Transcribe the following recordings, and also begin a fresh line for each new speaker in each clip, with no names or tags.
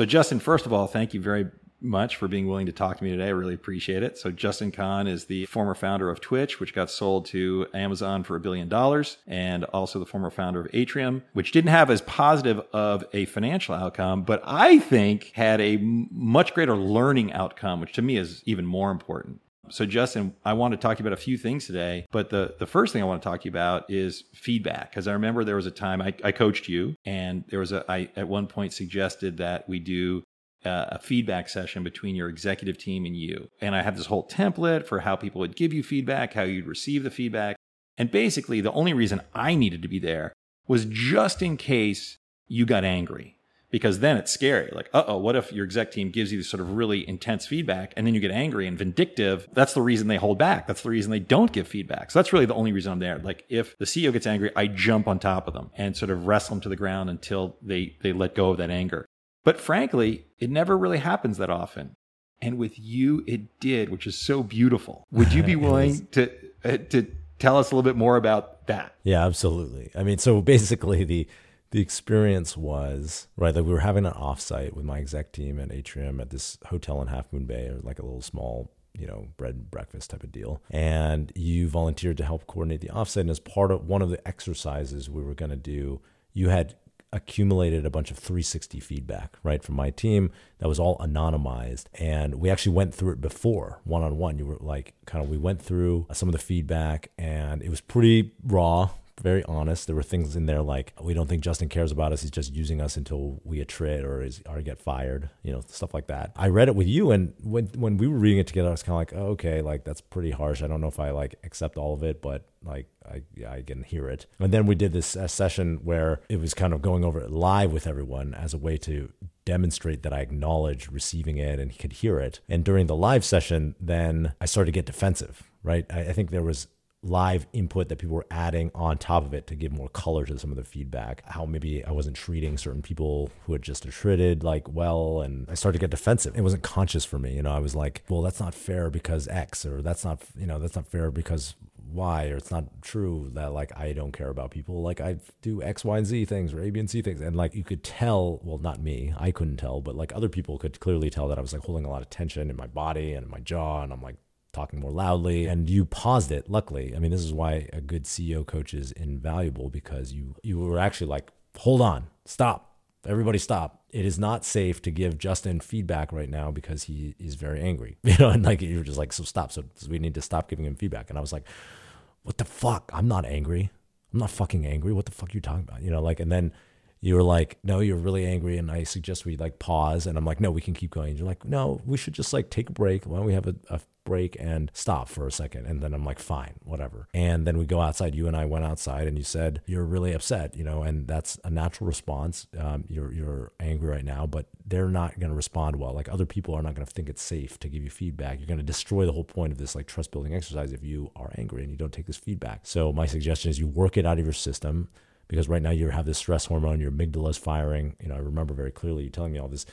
So, Justin, first of all, thank you very much for being willing to talk to me today. I really appreciate it. So, Justin Kan is the former founder of Twitch, which got sold to Amazon for a billion dollars, and also the former founder of Atrium, which didn't have as positive of a financial outcome, but I think had a much greater learning outcome, which to me is even more important. So, Justin, I want to talk to you about a few things today, but the, the first thing I want to talk to you about is feedback. Because I remember there was a time I, I coached you, and there was a, I at one point suggested that we do uh, a feedback session between your executive team and you. And I had this whole template for how people would give you feedback, how you'd receive the feedback. And basically, the only reason I needed to be there was just in case you got angry because then it's scary. Like, uh oh, what if your exec team gives you this sort of really intense feedback and then you get angry and vindictive? That's the reason they hold back. That's the reason they don't give feedback. So that's really the only reason I'm there. Like, if the CEO gets angry, I jump on top of them and sort of wrestle them to the ground until they, they let go of that anger. But frankly, it never really happens that often. And with you, it did, which is so beautiful. Would you be willing to, uh, to tell us a little bit more about that?
Yeah, absolutely. I mean, so basically, the the experience was right that we were having an offsite with my exec team at Atrium at this hotel in Half Moon Bay, like a little small you know bread and breakfast type of deal and you volunteered to help coordinate the offsite and as part of one of the exercises we were going to do you had accumulated a bunch of 360 feedback, right, from my team that was all anonymized. And we actually went through it before one on one. You were like, kind of, we went through some of the feedback and it was pretty raw, very honest. There were things in there like we don't think Justin cares about us. He's just using us until we attrit or is or get fired. You know, stuff like that. I read it with you, and when when we were reading it together, I was kind of like, oh, okay, like that's pretty harsh. I don't know if I like accept all of it, but like I I can hear it. And then we did this uh, session where it was kind of going over it live with everyone as a way to demonstrate that I acknowledged receiving it and could hear it. And during the live session, then I started to get defensive. Right, I, I think there was live input that people were adding on top of it to give more color to some of the feedback. How maybe I wasn't treating certain people who had just attrited like well, and I started to get defensive. It wasn't conscious for me. You know, I was like, well, that's not fair because X, or that's not, you know, that's not fair because Y, or it's not true that like I don't care about people. Like I do X, Y, and Z things or A, B, and C things. And like you could tell, well, not me, I couldn't tell, but like other people could clearly tell that I was like holding a lot of tension in my body and in my jaw. And I'm like, talking more loudly and you paused it luckily. I mean this is why a good ceo coach is invaluable because you you were actually like hold on stop. Everybody stop. It is not safe to give justin feedback right now because he is very angry you know and like you're just like so stop so we need to stop giving him feedback. And i was like what the fuck? I'm not angry. I'm not fucking angry. What the fuck are you talking about? You know like and then you were like, no, you're really angry, and I suggest we like pause. And I'm like, no, we can keep going. And you're like, no, we should just like take a break. Why don't we have a, a break and stop for a second? And then I'm like, fine, whatever. And then we go outside. You and I went outside, and you said you're really upset, you know, and that's a natural response. Um, you're you're angry right now, but they're not going to respond well. Like other people are not going to think it's safe to give you feedback. You're going to destroy the whole point of this like trust building exercise if you are angry and you don't take this feedback. So my suggestion is you work it out of your system because right now you have this stress hormone, your amygdala is firing. You know, I remember very clearly you telling me all this,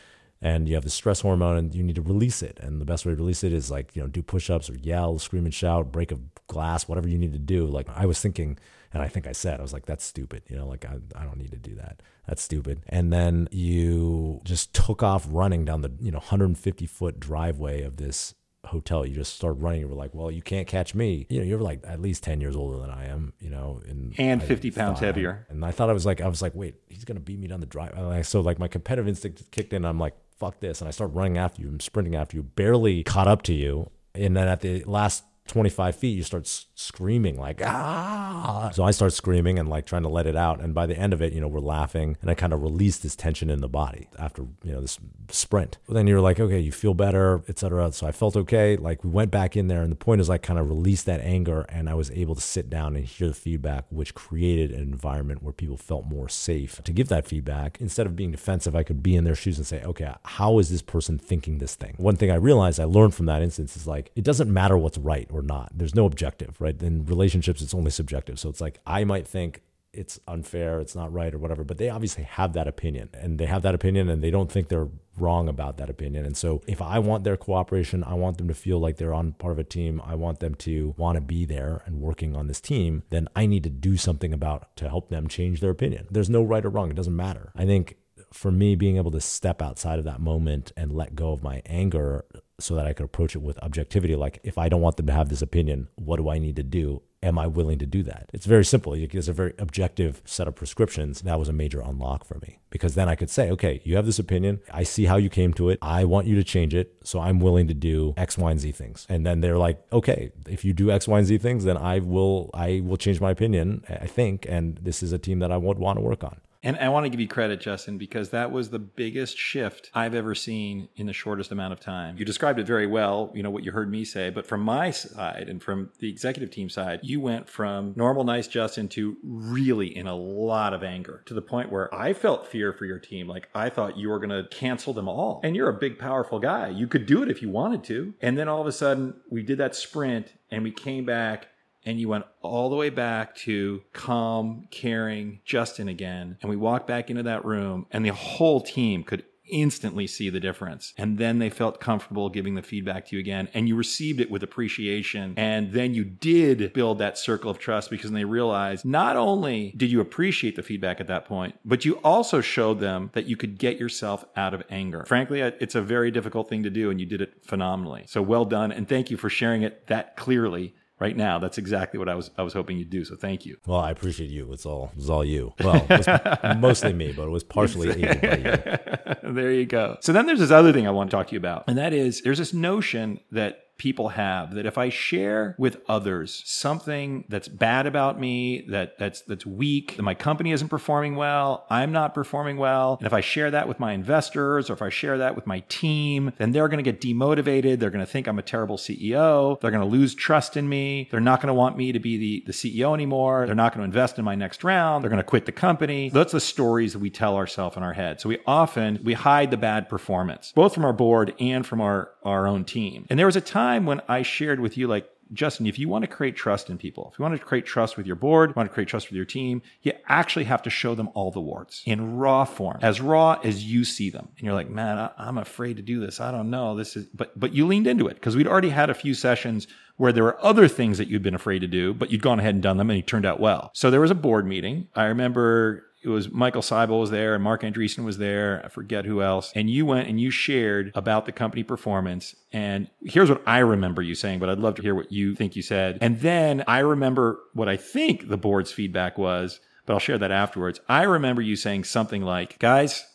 and you have this stress hormone, and you need to release it. And the best way to release it is like you know do push-ups or yell, scream and shout, break a glass, whatever you need to do. Like I was thinking, and I think I said I was like that's stupid. You know, like I I don't need to do that. That's stupid. And then you just took off running down the you know 150 foot driveway of this hotel. You just start running. You were like, well, you can't catch me. You know, you're like at least 10 years older than I am, you know,
and, and 50 pounds heavier.
And I thought I was like, I was like, wait, he's going to beat me down the drive. so like my competitive instinct kicked in. I'm like, fuck this. And I start running after you. I'm sprinting after you, barely caught up to you. And then at the last 25 feet, you start screaming like, ah. So I start screaming and like trying to let it out. And by the end of it, you know, we're laughing and I kind of release this tension in the body after, you know, this sprint. But then you're like, okay, you feel better, etc. So I felt okay. Like we went back in there. And the point is I kind of release that anger. And I was able to sit down and hear the feedback, which created an environment where people felt more safe to give that feedback. Instead of being defensive, I could be in their shoes and say, okay, how is this person thinking this thing? One thing I realized I learned from that instance is like, it doesn't matter what's right or not. There's no objective, right? In relationships, it's only subjective. So it's like I might think it's unfair, it's not right, or whatever, but they obviously have that opinion and they have that opinion and they don't think they're wrong about that opinion. And so if I want their cooperation, I want them to feel like they're on part of a team, I want them to want to be there and working on this team, then I need to do something about to help them change their opinion. There's no right or wrong, it doesn't matter. I think for me, being able to step outside of that moment and let go of my anger so that I could approach it with objectivity. Like, if I don't want them to have this opinion, what do I need to do? Am I willing to do that? It's very simple. It's a very objective set of prescriptions. That was a major unlock for me because then I could say, okay, you have this opinion. I see how you came to it. I want you to change it. So I'm willing to do X, Y, and Z things. And then they're like, okay, if you do X, Y, and Z things, then I will, I will change my opinion, I think. And this is a team that I would want to work on.
And I want to give you credit, Justin, because that was the biggest shift I've ever seen in the shortest amount of time. You described it very well, you know, what you heard me say. But from my side and from the executive team side, you went from normal, nice Justin to really in a lot of anger to the point where I felt fear for your team. Like I thought you were going to cancel them all. And you're a big, powerful guy. You could do it if you wanted to. And then all of a sudden, we did that sprint and we came back and you went all the way back to calm, caring Justin again. And we walked back into that room, and the whole team could instantly see the difference. And then they felt comfortable giving the feedback to you again, and you received it with appreciation. And then you did build that circle of trust because they realized not only did you appreciate the feedback at that point, but you also showed them that you could get yourself out of anger. Frankly, it's a very difficult thing to do, and you did it phenomenally. So well done. And thank you for sharing it that clearly right now. That's exactly what I was I was hoping you'd do. So thank you.
Well, I appreciate you. It's all it's all you. Well, it mostly me, but it was partially aided by
you. there you go. So then there's this other thing I want to talk to you about, and that is there's this notion that people have that if I share with others something that's bad about me, that that's that's weak, that my company isn't performing well, I'm not performing well, and if I share that with my investors or if I share that with my team, then they're going to get demotivated, they're going to think I'm a terrible CEO, they're going to lose trust in me, they're not going to want me to be the the CEO anymore, they're not going to invest in my next round, they're going to quit the company. That's the stories that we tell ourselves in our head. So we often we hide the bad performance, both from our board and from our our own team. And there was a time when I shared with you, like, Justin, if you want to create trust in people, if you want to create trust with your board, you want to create trust with your team, you actually have to show them all the warts in raw form, as raw as you see them. And you're like, man, I, am afraid to do this. I don't know. This is, but, but you leaned into it because we'd already had a few sessions where there were other things that you'd been afraid to do, but you'd gone ahead and done them and it turned out well. So there was a board meeting. I remember it was Michael Seibel was there and Marc Andreessen was there. I forget who else. And you went and you shared about the company performance. And here's what I remember you saying, but I'd love to hear what you think you said. And then I remember what I think the board's feedback was, but I'll share that afterwards. I remember you saying something like, guys,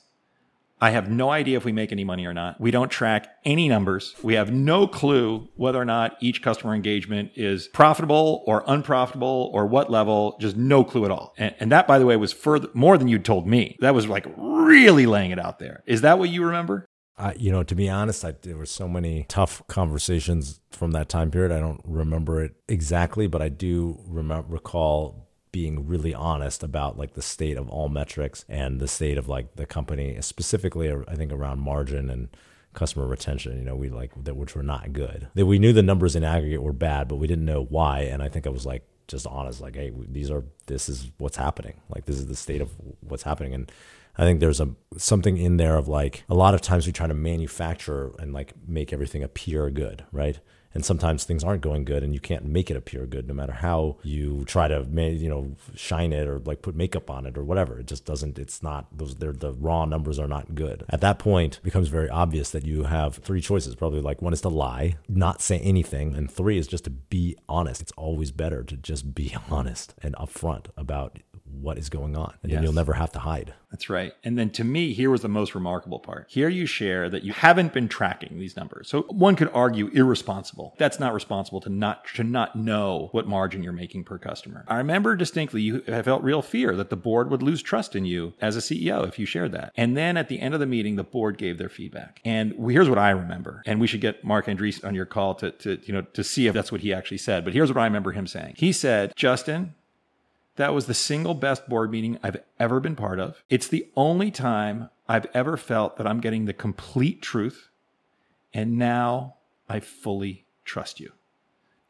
I have no idea if we make any money or not. We don't track any numbers. We have no clue whether or not each customer engagement is profitable or unprofitable or what level, just no clue at all. And, and that, by the way, was further more than you'd told me. That was like really laying it out there. Is that what you remember?
Uh, you know, to be honest, I, there were so many tough conversations from that time period. I don't remember it exactly, but I do remember, recall being really honest about like the state of all metrics and the state of like the company, specifically I think around margin and customer retention. You know, we like that which were not good. That we knew the numbers in aggregate were bad, but we didn't know why. And I think I was like just honest, like, hey, these are this is what's happening. Like this is the state of what's happening and. I think there's a something in there of like a lot of times we try to manufacture and like make everything appear good, right? And sometimes things aren't going good and you can't make it appear good no matter how you try to you know shine it or like put makeup on it or whatever. It just doesn't it's not those they're the raw numbers are not good. At that point it becomes very obvious that you have three choices. Probably like one is to lie not say anything and three is just to be honest. It's always better to just be honest and upfront about what is going on. And yes. then you'll never have to hide.
That's right. And then to me, here was the most remarkable part. Here you share that you haven't been tracking these numbers. So one could argue irresponsible. That's not responsible to not to not know what margin you're making per customer. I remember distinctly you felt real fear that the board would lose trust in you as a CEO if you shared that. And then at the end of the meeting, the board gave their feedback. And here's what I remember. And we should get Marc Andreessen on your call to, to you know to see if that's what he actually said. But here's what I remember him saying. He said, Justin, that was the single best board meeting I've ever been part of. It's the only time I've ever felt that I'm getting the complete truth. And now I fully trust you.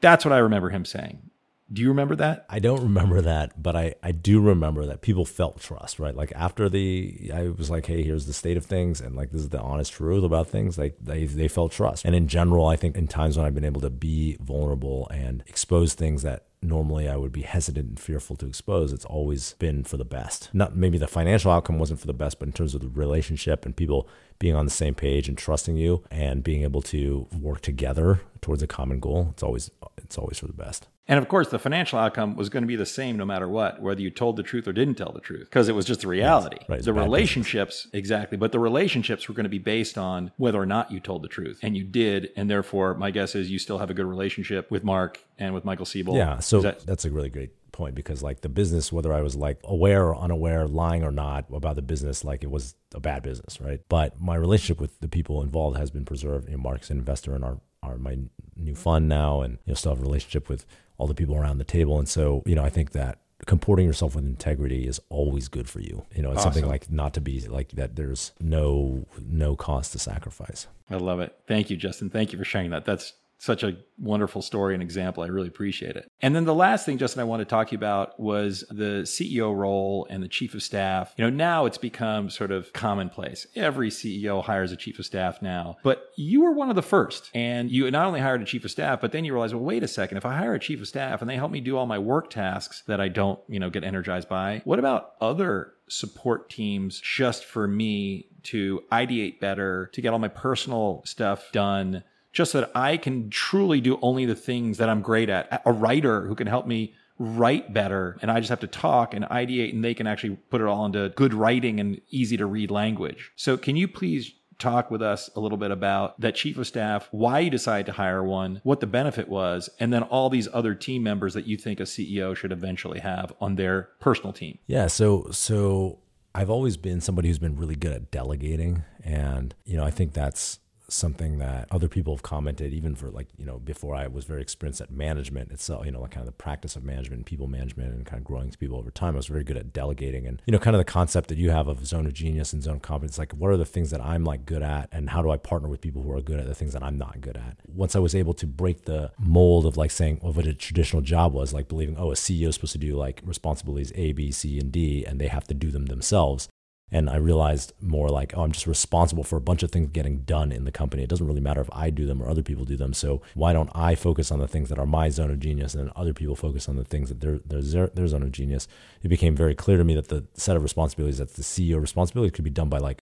That's what I remember him saying. Do you remember that?
I don't remember that, but I, I do remember that people felt trust, right? Like after the, I was like, hey, here's the state of things, and like this is the honest truth about things. Like they they felt trust, and in general, I think in times when I've been able to be vulnerable and expose things that normally I would be hesitant and fearful to expose, it's always been for the best. Not maybe the financial outcome wasn't for the best, but in terms of the relationship and people being on the same page and trusting you and being able to work together towards a common goal, it's always it's always for the best.
And of course, the financial outcome was going to be the same no matter what, whether you told the truth or didn't tell the truth, because it was just the reality.
Yes, right,
the relationships, business. exactly. But the relationships were going to be based on whether or not you told the truth. And you did. And therefore, my guess is you still have a good relationship with Marc and with Michael Seibel.
Yeah. So that, that's a really great point because like the business whether i was like aware or unaware lying or not about the business like it was a bad business right but my relationship with the people involved has been preserved you know mark's an investor in our, our my new fund now and you know still have a relationship with all the people around the table. And so, you know, I think that comporting yourself with integrity is always good for you. You know, it's awesome. something like not to be like that. There's no no cost to sacrifice.
I love it. Thank you, Justin. Thank you for sharing that. That's such a wonderful story and example. I really appreciate it. And then the last thing, Justin, I want to talk to you about was the CEO role and the chief of staff. You know, now it's become sort of commonplace. Every CEO hires a chief of staff now, but you were one of the first. And you not only hired a chief of staff, but then you realize, well, wait a second, if I hire a chief of staff and they help me do all my work tasks that I don't, you know, get energized by, what about other support teams just for me to ideate better, to get all my personal stuff done, just so that I can truly do only the things that I'm great at. A writer who can help me write better and I just have to talk and ideate and they can actually put it all into good writing and easy to read language. So can you please talk with us a little bit about that chief of staff, why you decided to hire one, what the benefit was, and then all these other team members that you think a CEO should eventually have on their personal team.
Yeah, so so I've always been somebody who's been really good at delegating and you know, I think that's something that other people have commented, even for like, you know, before I was very experienced at management itself, you know, like kind of the practice of management people management and kind of growing to people over time. I was very good at delegating and, you know, kind of the concept that you have of zone of genius and zone of competence. Like, what are the things that I'm like good at and how do I partner with people who are good at the things that I'm not good at? Once I was able to break the mold of like saying well, what a traditional job was, like believing, oh, a CEO is supposed to do like responsibilities A, B, C, and D, and they have to do them themselves and I realized more like, oh, I'm just responsible for a bunch of things getting done in the company. It doesn't really matter if I do them or other people do them. So why don't I focus on the things that are my zone of genius and other people focus on the things that they're, they're their zone of genius? It became very clear to me that the set of responsibilities that's the CEO responsibility could be done by like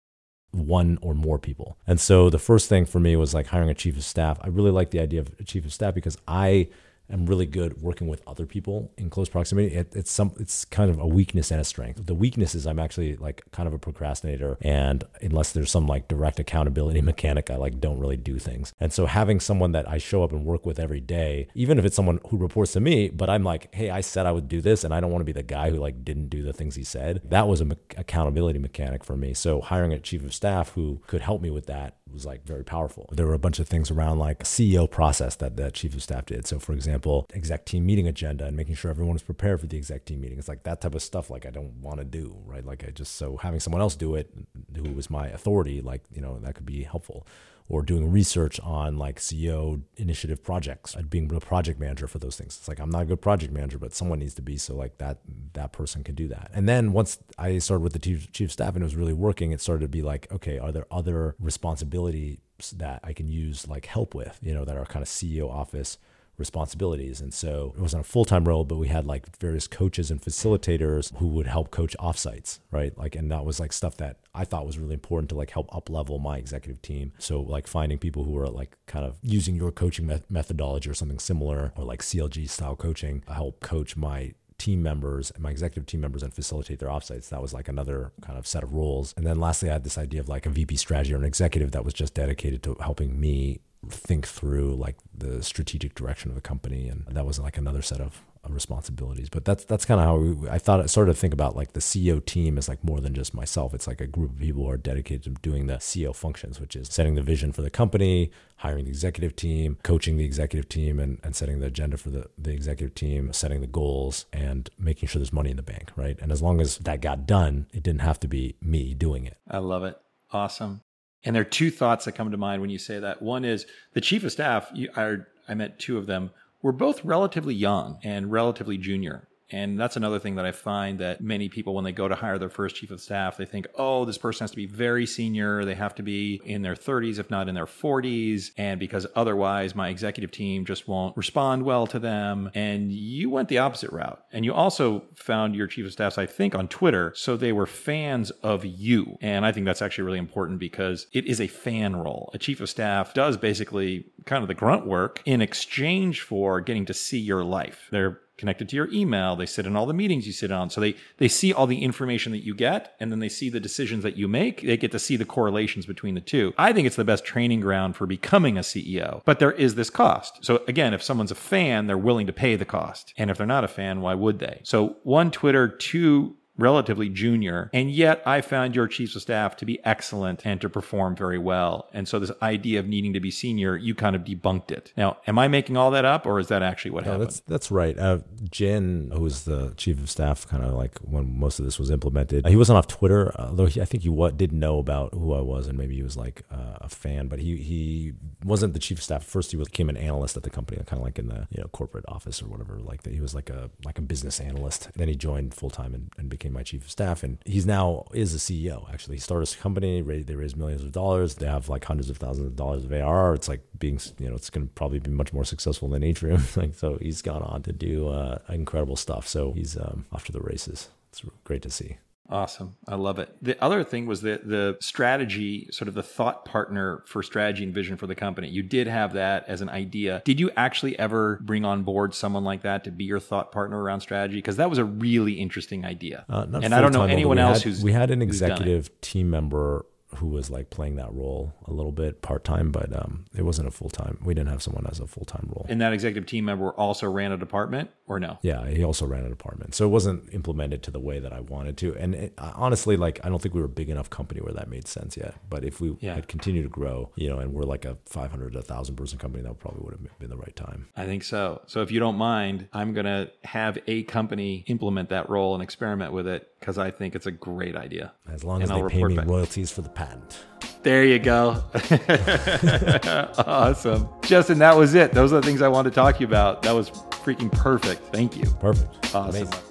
one or more people. And so the first thing for me was like hiring a chief of staff. I really like the idea of a chief of staff because I am really good working with other people in close proximity. It, it's some it's kind of a weakness and a strength. The weakness is I'm actually like kind of a procrastinator, and unless there's some like direct accountability mechanic, I like don't really do things. And so having someone that I show up and work with every day, even if it's someone who reports to me, but I'm like, hey, I said I would do this, and I don't want to be the guy who like didn't do the things he said. That was a me- accountability mechanic for me. So hiring a chief of staff who could help me with that was like very powerful. There were a bunch of things around like CEO process that the chief of staff did. So for example, exec team meeting agenda and making sure everyone is prepared for the exec team meeting. It's like that type of stuff like I don't want to do, right? Like I just so having someone else do it who was my authority, like, you know, that could be helpful or doing research on like CEO initiative projects, being a project manager for those things. It's like I'm not a good project manager, but someone needs to be so like that that person can do that. And then once I started with the chief staff and it was really working, it started to be like, okay, are there other responsibilities that I can use like help with, you know, that are kind of CEO office responsibilities. And so it wasn't a full time role, but we had like various coaches and facilitators who would help coach offsites, right? Like, and that was like stuff that I thought was really important to like help up level my executive team. So like finding people who are like kind of using your coaching methodology or something similar, or like CLG style coaching, help coach my team members and my executive team members and facilitate their offsites. That was like another kind of set of roles. And then lastly, I had this idea of like a VP strategy or an executive that was just dedicated to helping me think through like the strategic direction of a company and that was like another set of, responsibilities. But that's that's kind of how we, i thought I sort of think about like the ceo team is like more than just myself. It's like a group of people who are dedicated to doing the ceo functions which is setting the vision for the company hiring the executive team coaching the executive team and, and setting the agenda for the, the executive team setting the goals and making sure there's money in the bank right? And as long as that got done it didn't have to be me doing it.
I love it. Awesome and there are two thoughts that come to mind when you say that. One is the chief of staff, you, I, I met two of them. were both relatively young and relatively junior. And that's another thing that I find that many people, when they go to hire their first chief of staff, they think, oh, this person has to be very senior. They have to be in their 30s, if not in their 40s. And because otherwise my executive team just won't respond well to them. And you went the opposite route. And you also found your chief of staffs, I think, on Twitter. So they were fans of you. And I think that's actually really important because it is a fan role. A chief of staff does basically kind of the grunt work in exchange for getting to see your life. They're connected to your email. They sit in all the meetings you sit on. So they, they see all the information that you get and then they see the decisions that you make. They get to see the correlations between the two. I think it's the best training ground for becoming a CEO, but there is this cost. So again, if someone's a fan, they're willing to pay the cost. And if they're not a fan, why would they? So one, Twitter, two, relatively junior. And yet I found your chiefs of staff to be excellent and to perform very well. And so this idea of needing to be senior, you kind of debunked it. Now, am I making all that up or is that actually what
No,
happened?
that's that's right. Uh, Jin, who was the chief of staff, kind of like when most of this was implemented, he wasn't off Twitter, although he, I think he what, did know about who I was, and maybe he was like uh, a fan, but he he wasn't the chief of staff. First, he was, became an analyst at the company, kind of like in the you know corporate office or whatever. Like that, he was like a like a business analyst. Then he joined full time and, and became my chief of staff, and he's now is a CEO. Actually, he started a company. They raised millions of dollars. They have like hundreds of thousands of dollars of ARR. It's like being you know it's going to probably be much more successful than Atrium. like so, he's gone on to do uh, incredible stuff. So he's um, off to the races. It's great to see.
Awesome. I love it. The other thing was the the strategy, sort of the thought partner for strategy and vision for the company. You did have that as an idea. Did you actually ever bring on board someone like that to be your thought partner around strategy? Because that was a really interesting idea.
Uh,
and I don't know anyone else
had-
who's
we had an
who's done it.
executive team member who was like playing that role a little bit part time, but um, it wasn't a full time. We didn't have someone as a full time role.
And that executive team member also ran a department, or no?
Yeah, he also ran a department, so it wasn't implemented to the way that I wanted to. And it, honestly, like I don't think we were a big enough company where that made sense yet. But if we
Yeah.
had continued to grow, you know, and we're like a 500 to 1,000 person company, that probably would have been the right time.
I think so. So if you don't mind, I'm going to have a company implement that role and experiment with it because I think it's a great idea.
As long
And
as
I'll
they pay me
back.
royalties for the patent.
There you go. awesome. Justin, that was it. Those are the things I wanted to talk to you about. That was freaking perfect. Thank you.
Perfect.
Awesome.
Amazing.